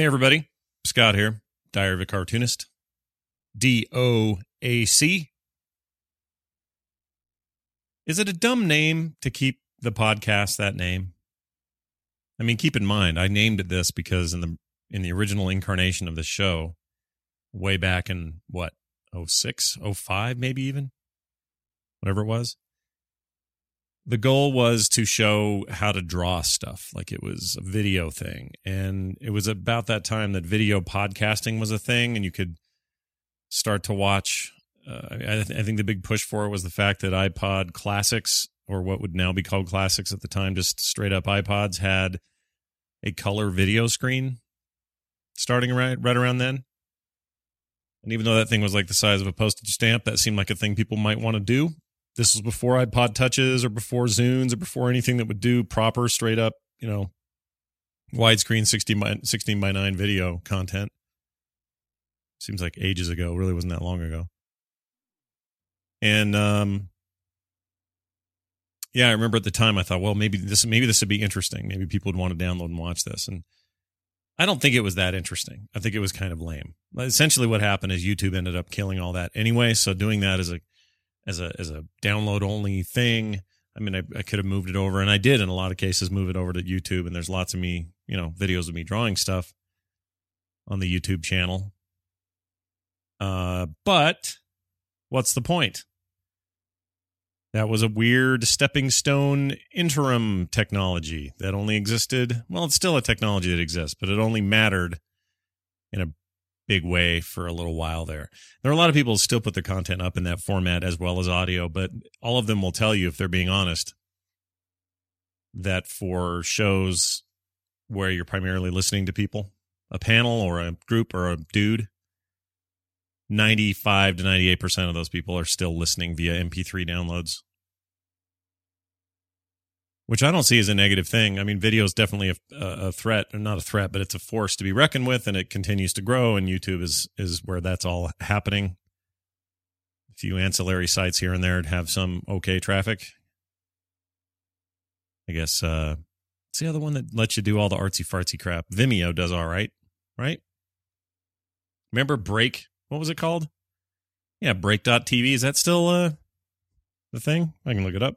Hey, everybody. Scott here, Diary of a Cartoonist. D O A C. Is it a dumb name to keep the podcast that name? I mean, keep in mind, I named it this because in the in the original incarnation of the show, way back in what, 06, 05, maybe even, whatever it was, the goal was to show how to draw stuff. Like it was a video thing. And it was about that time that video podcasting was a thing and you could start to watch uh, I, th- I think the big push for it was the fact that ipod classics or what would now be called classics at the time just straight up ipods had a color video screen starting right, right around then. And even though that thing was like the size of a postage stamp that seemed like a thing people might want to do this was before iPod touches or before Zunes or before anything that would do proper, straight up, you know, widescreen 16 by, 16 by 9 video content. Seems like ages ago. Really wasn't that long ago. And um, yeah, I remember at the time I thought, well, maybe this maybe this would be interesting. Maybe people would want to download and watch this. And I don't think it was that interesting. I think it was kind of lame. Essentially, what happened is YouTube ended up killing all that anyway. So doing that as a as a as a download only thing. I mean, I, I could have moved it over, and I did in a lot of cases move it over to YouTube. And there's lots of me, you know, videos of me drawing stuff on the YouTube channel. Uh, but what's the point? That was a weird stepping stone interim technology that only existed. Well, it's still a technology that exists, but it only mattered in a big way for a little while there. There are a lot of people still put their content up in that format as well as audio, but all of them will tell you, if they're being honest, that for shows where you're primarily listening to people, a panel or a group or a dude, 95 to 98% of those people are still listening via MP3 downloads which I don't see as a negative thing. I mean, video is definitely a, a threat, or not a threat, but it's a force to be reckoned with, and it continues to grow. And YouTube is is where that's all happening. A few ancillary sites here and there have some okay traffic. I guess uh, it's the other one that lets you do all the artsy fartsy crap. Vimeo does all right, right? Remember Break? What was it called? Yeah, Break.tv. Is that still uh, the thing? I can look it up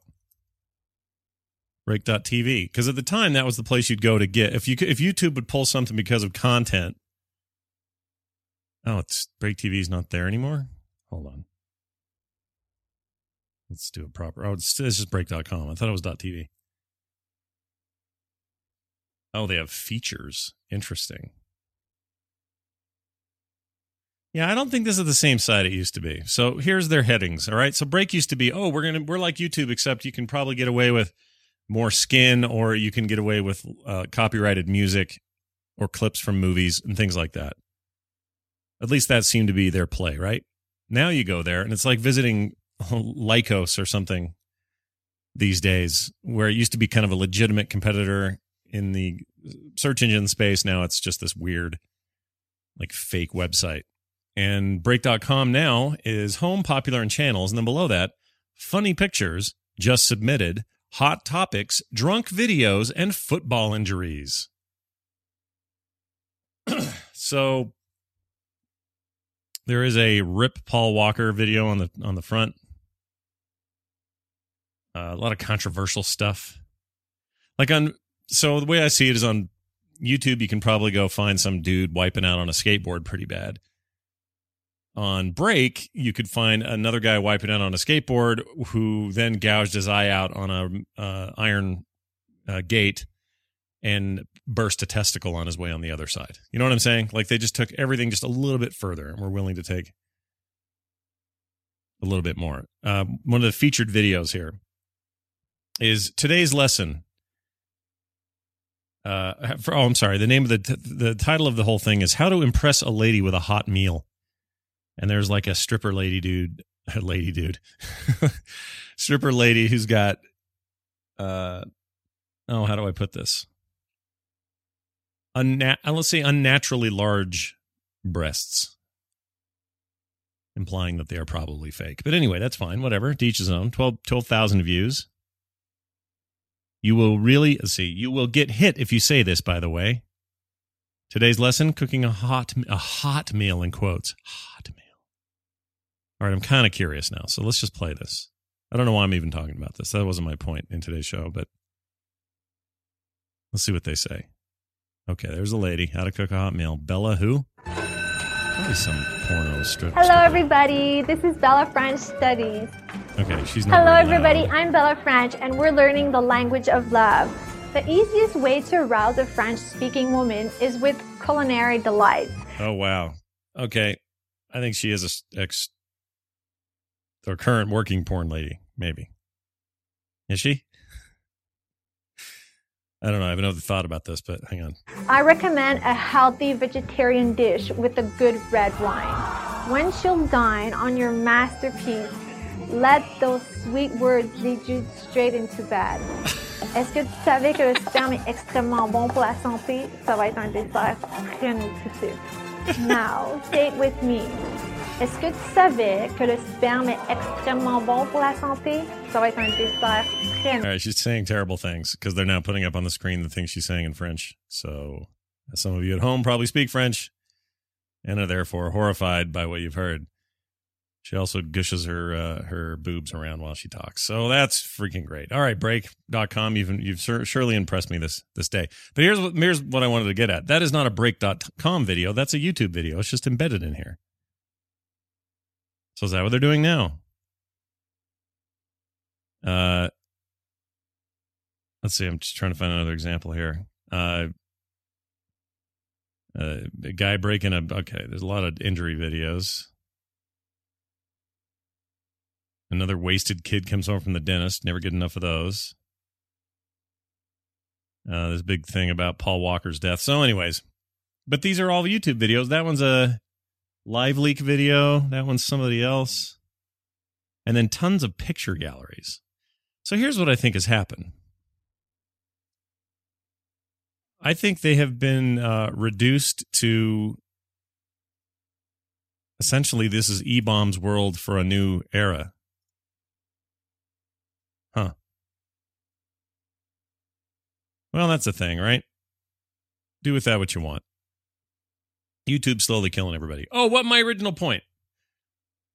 break.tv because at the time that was the place you'd go to get if you if youtube would pull something because of content. Oh it's break tv is not there anymore? Hold on. Let's do it proper oh it's, it's just break.com i thought it was .tv oh they have features. Interesting. Yeah, I don't think this is the same site it used to be. So here's their headings. All right. So break used to be, oh, we're gonna we're like YouTube, except you can probably get away with more skin, or you can get away with uh, copyrighted music or clips from movies and things like that. At least that seemed to be their play, right? Now you go there and it's like visiting Lycos or something these days, where it used to be kind of a legitimate competitor in the search engine space. Now it's just this weird, like fake website. And break.com now is home, popular, and channels. And then below that, funny pictures just submitted hot topics, drunk videos, and football injuries. so there is a Rip Paul Walker video on the on the front. Uh, a lot of controversial stuff. Like on so the way I see it is on YouTube, you can probably go find some dude wiping out on a skateboard pretty bad. On break, you could find another guy wiping out on a skateboard who then gouged his eye out on a uh, iron uh, gate and burst a testicle on his way on the other side. You know what I'm saying? Like they just took everything just a little bit further and were willing to take a little bit more. Uh, one of the featured videos here is today's lesson. Uh, for, oh, I'm sorry. The name of the t- the title of the whole thing is "How to Impress a Lady with a Hot Meal," and there's like a stripper lady dude, lady dude, stripper lady who's got, uh, oh, how do I put this? Unna- let's say unnaturally large breasts implying that they are probably fake. But anyway, that's fine. Whatever. Each his own. 12 12,000 views. You will really see. You will get hit if you say this. By the way, today's lesson: cooking a hot a hot meal in quotes. Hot meal. All right, I'm kind of curious now, so let's just play this. I don't know why I'm even talking about this. That wasn't my point in today's show, but let's see what they say. Okay, there's a lady. How to cook a hot meal. Bella who? Probably some porno strip. Hello, everybody. This is Bella French Studies. Okay, she's not. Hello, very everybody. I'm Bella French, and we're learning the language of love. The easiest way to arouse a French speaking woman is with culinary delight. Oh wow. Okay, I think she is a ex or current working porn lady. Maybe is she? I don't know. I have another thought about this, but hang on. I recommend a healthy vegetarian dish with a good red wine. When she'll dine on your masterpiece, let those sweet words lead you straight into bed. Est-ce que tu savais que le sperme est extrêmement bon pour la santé? Ça va être un dessert très nutritif. Now, it with me. Est-ce que tu savais que le sperme est extrêmement bon pour la santé? Ça va être un dessert très All right, she's saying terrible things because they're now putting up on the screen the things she's saying in French. So some of you at home probably speak French and are therefore horrified by what you've heard. She also gushes her uh, her boobs around while she talks. So that's freaking great. All right, break.com. You've you've sur- surely impressed me this this day. But here's what here's what I wanted to get at. That is not a break.com video. That's a YouTube video. It's just embedded in here. So is that what they're doing now? Uh let's see i'm just trying to find another example here. Uh uh, a guy breaking a okay there's a lot of injury videos. Another wasted kid comes home from the dentist never get enough of those. Uh this big thing about paul walker's death. So anyways but these are all youtube videos. That one's a LiveLeak video that one's somebody else and then tons of picture galleries so here's what i think has happened I think they have been uh, reduced to essentially this is E Bomb's world for a new era. Huh. Well, that's a thing, right? Do with that what you want. YouTube slowly killing everybody. Oh, what my original point?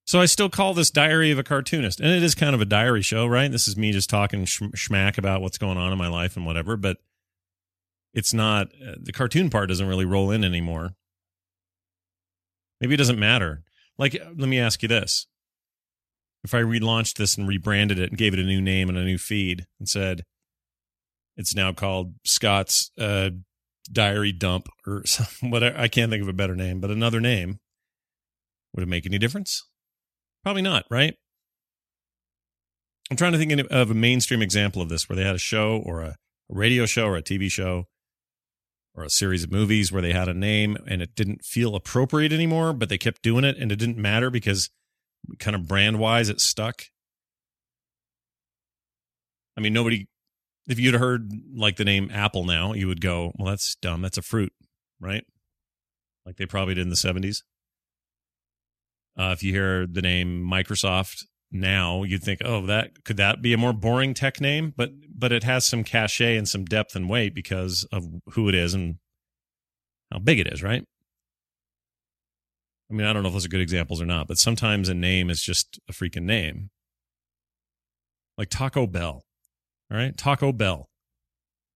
So I still call this Diary of a Cartoonist, and it is kind of a diary show, right? This is me just talking sh- schmack about what's going on in my life and whatever, but it's not uh, the cartoon part doesn't really roll in anymore. Maybe it doesn't matter. Like, uh, let me ask you this: If I relaunched this and rebranded it and gave it a new name and a new feed and said it's now called Scott's uh, Diary Dump or some, whatever, I can't think of a better name, but another name, would it make any difference? Probably not, right? I'm trying to think of a mainstream example of this where they had a show or a, radio show or a TV show or a series of movies where they had a name and it didn't feel appropriate anymore, but they kept doing it and it didn't matter because kind of brand wise it stuck. I mean, nobody, if you'd heard like the name Apple now, you would go, well, that's dumb. That's a fruit, right? Like they probably did in the 70s. Uh, if you hear the name Microsoft now, you'd think, oh, that could that be a more boring tech name? But but it has some cachet and some depth and weight because of who it is and how big it is, right? I mean, I don't know if those are good examples or not, but sometimes a name is just a freaking name. Like Taco Bell. All right? Taco Bell.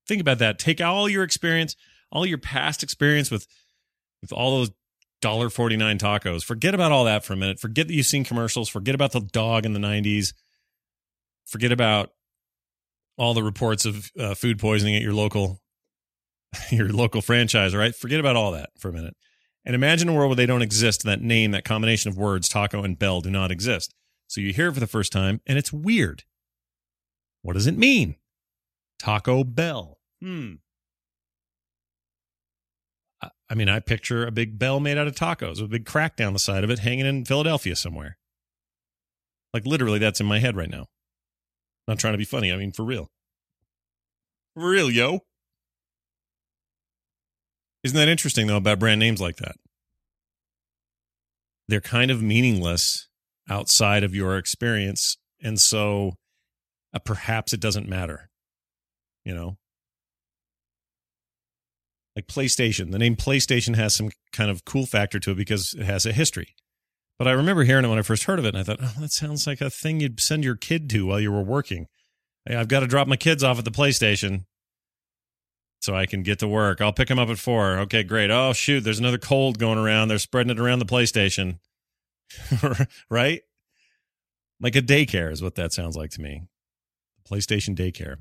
Think about that. Take all your experience, all your past experience with with all those dollar forty nine tacos. Forget about all that for a minute. Forget that you've seen commercials. Forget about the dog in the nineties. Forget about all the reports of uh, food poisoning at your local your local franchise. Right? Forget about all that for a minute, and imagine a world where they don't exist. That name, that combination of words, taco and bell, do not exist. So you hear it for the first time, and it's weird. What does it mean? Taco Bell. Hmm. I mean, I picture a big bell made out of tacos with a big crack down the side of it hanging in Philadelphia somewhere. Like literally, that's in my head right now. Not trying to be funny. I mean, for real. For real, yo. Isn't that interesting, though, about brand names like that? They're kind of meaningless outside of your experience. And so uh, perhaps it doesn't matter, you know? Like PlayStation, the name PlayStation has some kind of cool factor to it because it has a history. But I remember hearing it when I first heard of it, and I thought, oh, that sounds like a thing you'd send your kid to while you were working. Hey, I've got to drop my kids off at the PlayStation so I can get to work. I'll pick them up at four. Okay, great. Oh, shoot, there's another cold going around. They're spreading it around the PlayStation. right? Like a daycare is what that sounds like to me. PlayStation daycare.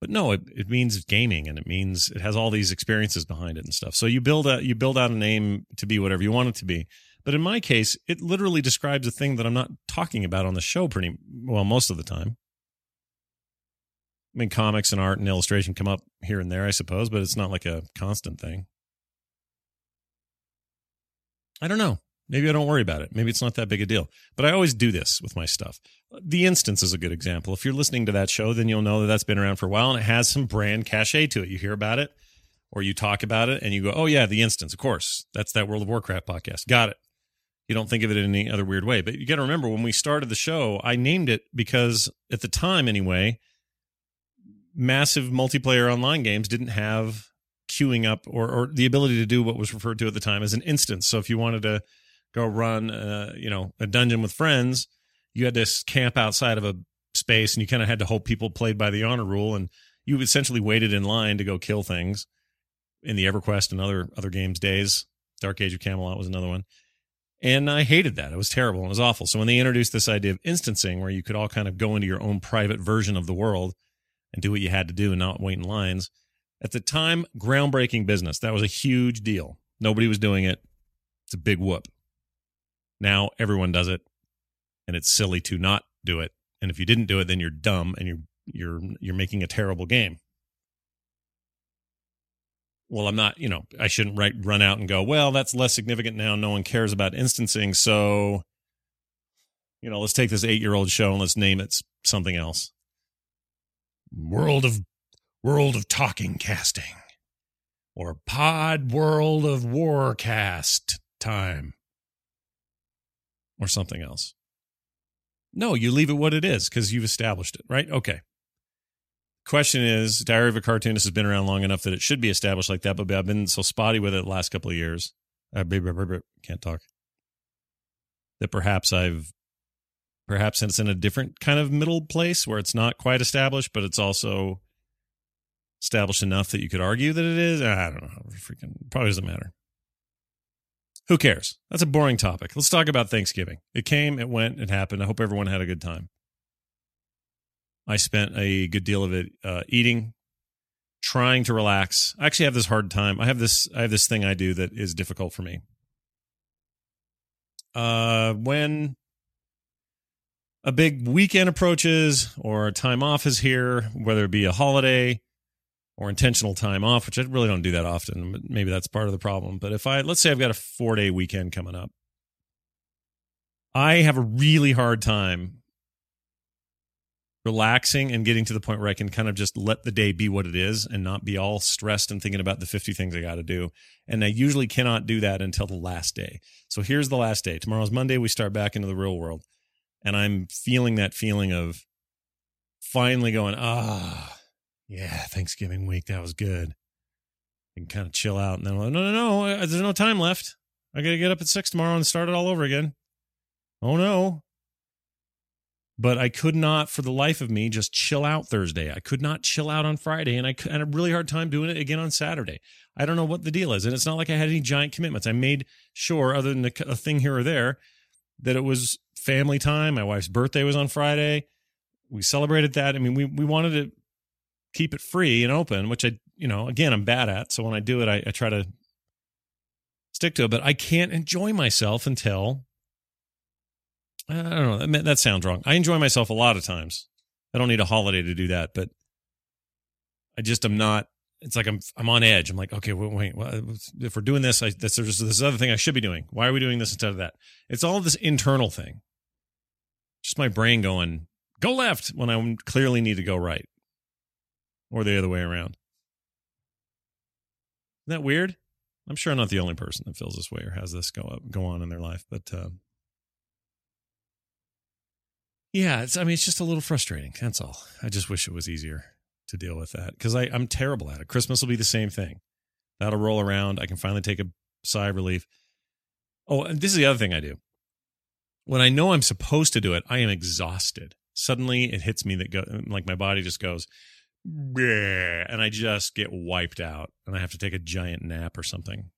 But no, it, it means gaming and it means it has all these experiences behind it and stuff. So you build a you build out a name to be whatever you want it to be. But in my case, it literally describes a thing that I'm not talking about on the show pretty well most of the time. I mean, comics and art and illustration come up here and there, I suppose, but it's not like a constant thing. I don't know. Maybe I don't worry about it. Maybe it's not that big a deal. But I always do this with my stuff. The Instance is a good example. If you're listening to that show, then you'll know that that's been around for a while and it has some brand cachet to it. You hear about it or you talk about it and you go, oh, yeah, The Instance. Of course. That's that World of Warcraft podcast. Got it. You don't think of it in any other weird way. But you got to remember when we started the show, I named it because at the time, anyway, massive multiplayer online games didn't have queuing up or, or the ability to do what was referred to at the time as an instance. So if you wanted to go run, uh, you know, a dungeon with friends, you had to camp outside of a space, and you kind of had to hope people played by the honor rule, and you essentially waited in line to go kill things. In the EverQuest and other other games days, Dark Age of Camelot was another one, and I hated that. It was terrible. It was awful. So when they introduced this idea of instancing, where you could all kind of go into your own private version of the world and do what you had to do and not wait in lines, at the time, groundbreaking business. That was a huge deal. Nobody was doing it. It's a big whoop. Now everyone does it, and it's silly to not do it. And if you didn't do it, then you're dumb and you're you're you're making a terrible game. Well, I'm not, you know, I shouldn't write, run out and go, well, that's less significant now. No one cares about instancing. So, you know, let's take this eight year old show and let's name it something else. World of World of Talking Casting or Pod World of Warcast time or something else. No, you leave it what it is because you've established it, right? Okay. Question is, Diary of a Cartoonist has been around long enough that it should be established like that, but I've been so spotty with it the last couple of years. Uh, can't talk. That perhaps I've, perhaps it's in a different kind of middle place where it's not quite established, but it's also established enough that you could argue that it is. I don't know. Freaking probably doesn't matter. Who cares? That's a boring topic. Let's talk about Thanksgiving. It came, it went, it happened. I hope everyone had a good time. I spent a good deal of it uh, eating, trying to relax. I actually have this hard time. I have this I have this thing I do that is difficult for me. Uh, when a big weekend approaches or time off is here, whether it be a holiday, or intentional time off, which I really don't do that often. But maybe that's part of the problem. But if I, let's say I've got a four day weekend coming up, I have a really hard time relaxing and getting to the point where I can kind of just let the day be what it is and not be all stressed and thinking about the 50 things I got to do. And I usually cannot do that until the last day. So here's the last day. Tomorrow's Monday. We start back into the real world. And I'm feeling that feeling of finally going, ah, yeah, Thanksgiving week, that was good. And kind of chill out. And then, like, no, no, no, there's no time left. I got to get up at six tomorrow and start it all over again. Oh, no. but I could not, for the life of me, just chill out Thursday. I could not chill out on Friday, and I had a really hard time doing it again on Saturday. I don't know what the deal is, and it's not like I had any giant commitments. I made sure, other than a thing here or there, that it was family time. My wife's birthday was on Friday. We celebrated that. I mean, we we wanted to keep it free and open, which I, you know, again, I'm bad at. So when I do it, I, I try to stick to it. But I can't enjoy myself until I don't know. That sounds wrong. I enjoy myself a lot of times. I don't need a holiday to do that, but I just am not. It's like I'm I'm on edge. I'm like, okay, wait, wait if we're doing this, I, this there's this other thing I should be doing. Why are we doing this instead of that? It's all this internal thing. Just my brain going, go left when I clearly need to go right, or the other way around. Isn't that weird? I'm sure I'm not the only person that feels this way or has this go up, go on in their life, but uh, yeah, it's, I mean, it's just a little frustrating. That's all. I just wish it was easier to deal with that because I'm terrible at it. Christmas will be the same thing. That'll roll around. I can finally take a sigh of relief. Oh, and this is the other thing I do. When I know I'm supposed to do it, I am exhausted. Suddenly it hits me that go like my body just goes, and I just get wiped out and I have to take a giant nap or something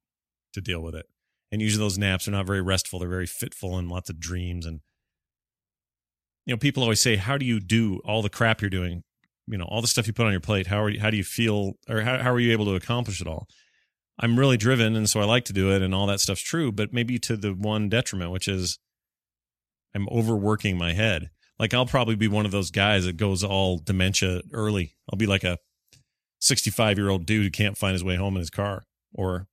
to deal with it. And usually those naps are not very restful. They're very fitful and lots of dreams and you know, people always say, "How do you do all the crap you're doing? You know, all the stuff you put on your plate. How are you, how do you feel, or how how are you able to accomplish it all?" I'm really driven, and so I like to do it, and all that stuff's true. But maybe to the one detriment, which is I'm overworking my head. Like I'll probably be one of those guys that goes all dementia early. I'll be like a 65 year old dude who can't find his way home in his car, or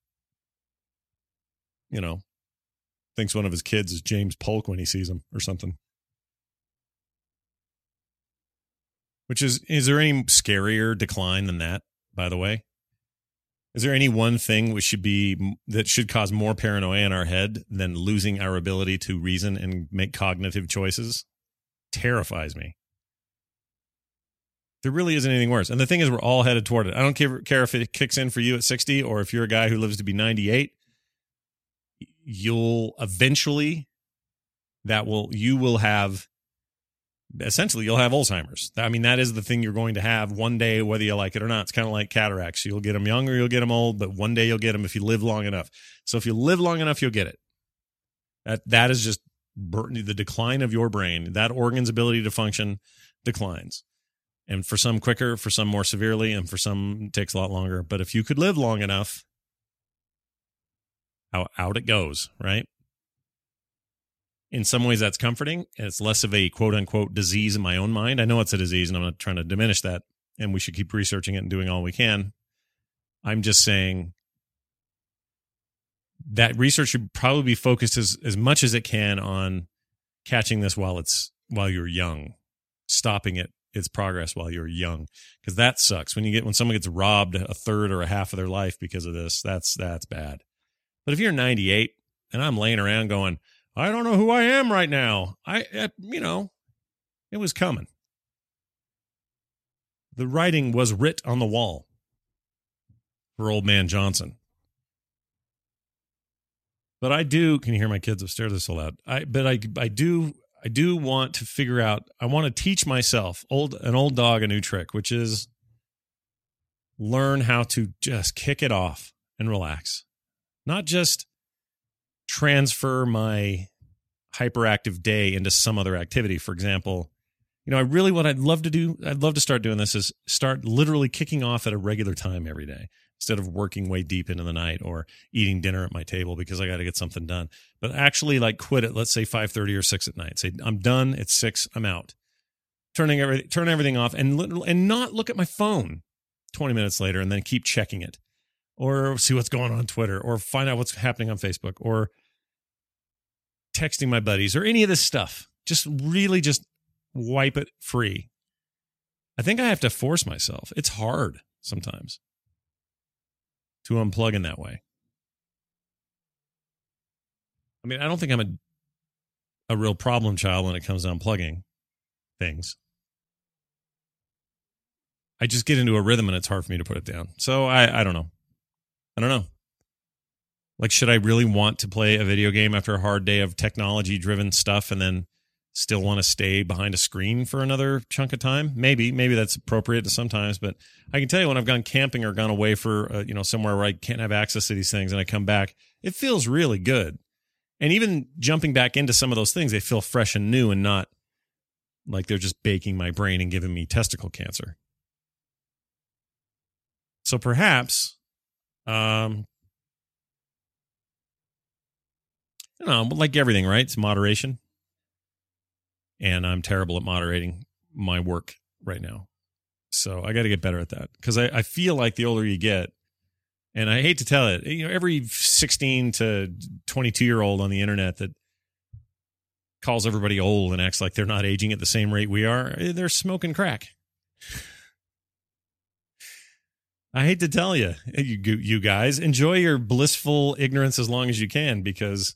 you know, thinks one of his kids is James Polk when he sees him, or something. Which is, is there any scarier decline than that, by the way? Is there any one thing which should be that should cause more paranoia in our head than losing our ability to reason and make cognitive choices? Terrifies me. There really isn't anything worse. And the thing is, we're all headed toward it. I don't care, if it kicks in for you at 60 or if you're a guy who lives to be 98. You'll eventually, that will, you will have essentially you'll have Alzheimer's. I mean, that is the thing you're going to have one day, whether you like it or not. It's kind of like cataracts. You'll get them young or you'll get them old, but one day you'll get them if you live long enough. So if you live long enough, you'll get it. That that is just the decline of your brain. That organ's ability to function declines. And for some quicker, for some more severely, and for some takes a lot longer. But if you could live long enough, out, out it goes, right? in some ways that's comforting. It's less of a quote unquote disease in my own mind. I know it's a disease and I'm not trying to diminish that. And we should keep researching it and doing all we can. I'm just saying that research should probably be focused as, as much as it can on catching this while it's while you're young, stopping it its progress while you're young. Because that sucks. When you get when someone gets robbed a third or a half of their life because of this, that's that's bad. But if you're 98 and I'm laying around going, I don't know who I am right now. I, I you know, it was coming. The writing was writ on the wall for old man Johnson. But I do. Can you hear my kids upstairs? They're loud. I but I I do I do want to figure out. I want to teach myself old an old dog a new trick, which is learn how to just kick it off and relax, not just transfer my hyperactive day into some other activity. For example, you know, I really what I'd love to do, I'd love to start doing this is start literally kicking off at a regular time every day instead of working way deep into the night or eating dinner at my table because I got to get something done. But actually like quit at let's say 5:30 or 6 at night. Say I'm done, it's 6, I'm out. Turning everything turn everything off and and not look at my phone 20 minutes later and then keep checking it or see what's going on Twitter or find out what's happening on Facebook or texting my buddies or any of this stuff. Just really just wipe it free. I think I have to force myself. It's hard sometimes to unplug in that way. I mean, I don't think I'm a a real problem child when it comes to unplugging things. I just get into a rhythm and it's hard for me to put it down. So I I don't know. I don't know. Like, should I really want to play a video game after a hard day of technology driven stuff and then still want to stay behind a screen for another chunk of time. Maybe, maybe that's appropriate sometimes, but I can tell you when I've gone camping or gone away for uh, you know somewhere where I can't have access to these things and I come back, it feels really good. And even jumping back into some of those things, they feel fresh and new and not like they're just baking my brain and giving me testicle cancer. So perhaps um you know, like everything, right? It's moderation and I'm terrible at moderating my work right now. So I got to get better at that because I, I feel like the older you get, and I hate to tell it, you know, every 16 to 22 year old on the internet that calls everybody old and acts like they're not aging at the same rate we are, eh, they're smoking crack. I hate to tell you, you, you guys, enjoy your blissful ignorance as long as you can because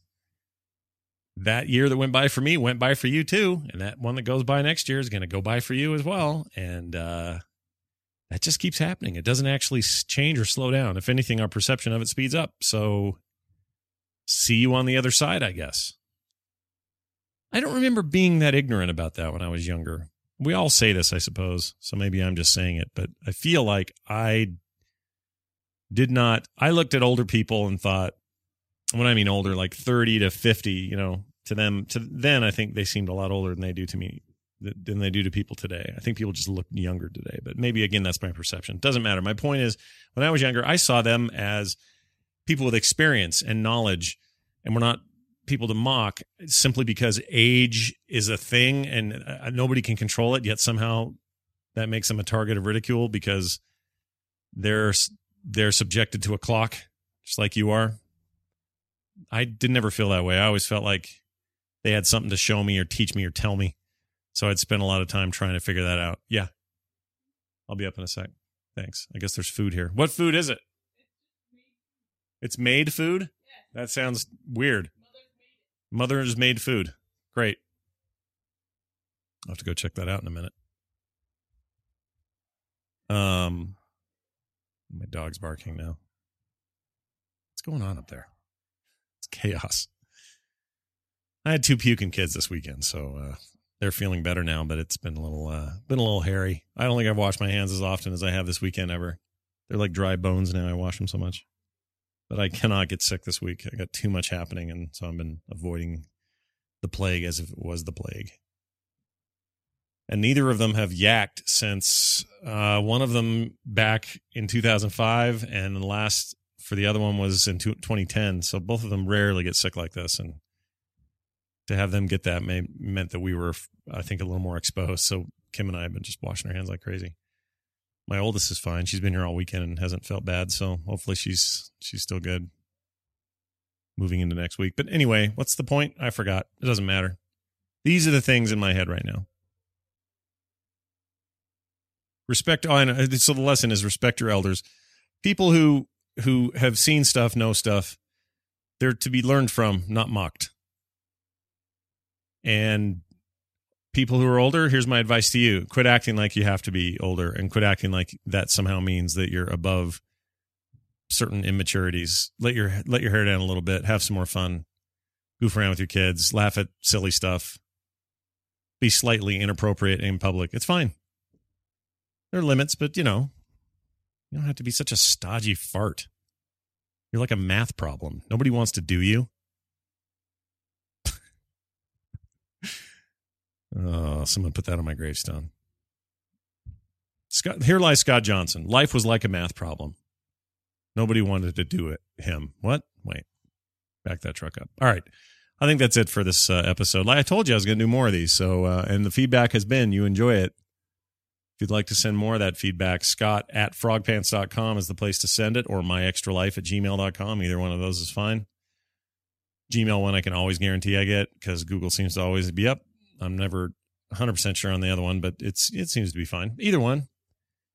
that year that went by for me went by for you too. And that one that goes by next year is going to go by for you as well. And uh that just keeps happening. It doesn't actually change or slow down. If anything our perception of it speeds up. So see you on the other side i guess. I don't remember being that ignorant about that when i was younger. We all say this i suppose. So maybe i'm just saying it. But i feel like i did not i looked at older people and thought when I mean older, like 30 to 50, you know, to them to then I think they seemed a lot older than they do to me than they do to people today. I think people just look younger today, but maybe again that's my perception. Doesn't matter. My point is when I was younger, I saw them as people with experience and knowledge and we're not people to mock simply because age is a thing and uh, nobody can control it yet somehow that makes them a target of ridicule because they're they're subjected to a clock just like you are. I did never feel that way. I always felt like they had something to show me or teach me or tell me. So I'd spend a lot of time trying to figure that out. Yeah. I'll be up in a sec. Thanks. I guess there's food here. What food is it? It's made food? That sounds weird. Mother's made food. Great. I'll have to go check that out in a minute. Um my dog's barking now. What's going on up there? It's chaos. I had two puking kids this weekend, so uh, they're feeling better now. But it's been a little uh, been a little hairy. I don't think I've washed my hands as often as I have this weekend ever. They're like dry bones now. I wash them so much, but I cannot get sick this week. I got too much happening, and so I've been avoiding the plague as if it was the plague. And neither of them have yacked since uh, one of them back in 2005, and the last for the other one was in 2010. So both of them rarely get sick like this, and to have them get that may, meant that we were, I think, a little more exposed. So Kim and I have been just washing our hands like crazy. My oldest is fine. She's been here all weekend and hasn't felt bad. So hopefully she's she's still good moving into next week. But anyway, what's the point? I forgot. It doesn't matter. These are the things in my head right now. Respect. Oh, and so the lesson is respect your elders. People who who have seen stuff know stuff. They're to be learned from, not mocked. And people who are older, here's my advice to you quit acting like you have to be older and quit acting like that somehow means that you're above certain immaturities. Let your let your hair down a little bit, have some more fun, goof around with your kids, laugh at silly stuff, be slightly inappropriate in public. It's fine. There are limits, but you know, you don't have to be such a stodgy fart. You're like a math problem. Nobody wants to do you. Oh, someone put that on my gravestone. Scott, here lies Scott Johnson. Life was like a math problem. Nobody wanted to do it. Him. What? Wait. Back that truck up. All right. I think that's it for this uh, episode. Like I told you, I was going to do more of these. So, uh, and the feedback has been you enjoy it. If you'd like to send more of that feedback, Scott at frogpants.com is the place to send it, or myextralife at gmail.com. Either one of those is fine. Gmail one I can always guarantee I get because Google seems to always be up. I'm never 100% sure on the other one, but it's it seems to be fine. Either one.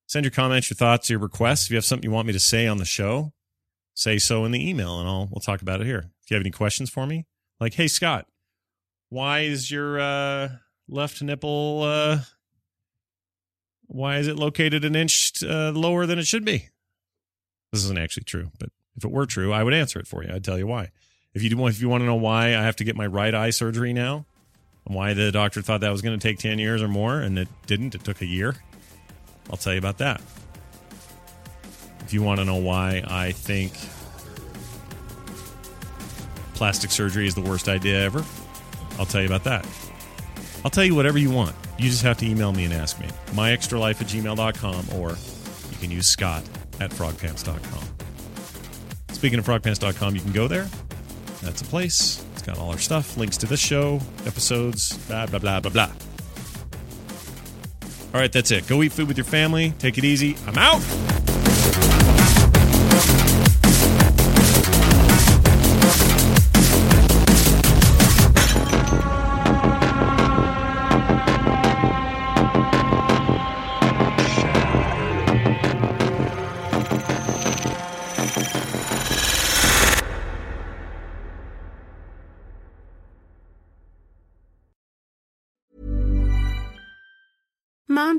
Send your comments, your thoughts, your requests. If you have something you want me to say on the show, say so in the email and I'll we'll talk about it here. If you have any questions for me, like, "Hey Scott, why is your uh, left nipple uh, why is it located an inch uh, lower than it should be?" This isn't actually true, but if it were true, I would answer it for you. I'd tell you why. If you do, if you want to know why I have to get my right eye surgery now, Why the doctor thought that was going to take 10 years or more and it didn't, it took a year. I'll tell you about that. If you want to know why I think plastic surgery is the worst idea ever, I'll tell you about that. I'll tell you whatever you want. You just have to email me and ask me. myextralife at gmail.com or you can use Scott at frogpants.com. Speaking of frogpants.com, you can go there. That's a place. Got all our stuff, links to this show, episodes, blah, blah, blah, blah, blah. All right, that's it. Go eat food with your family. Take it easy. I'm out.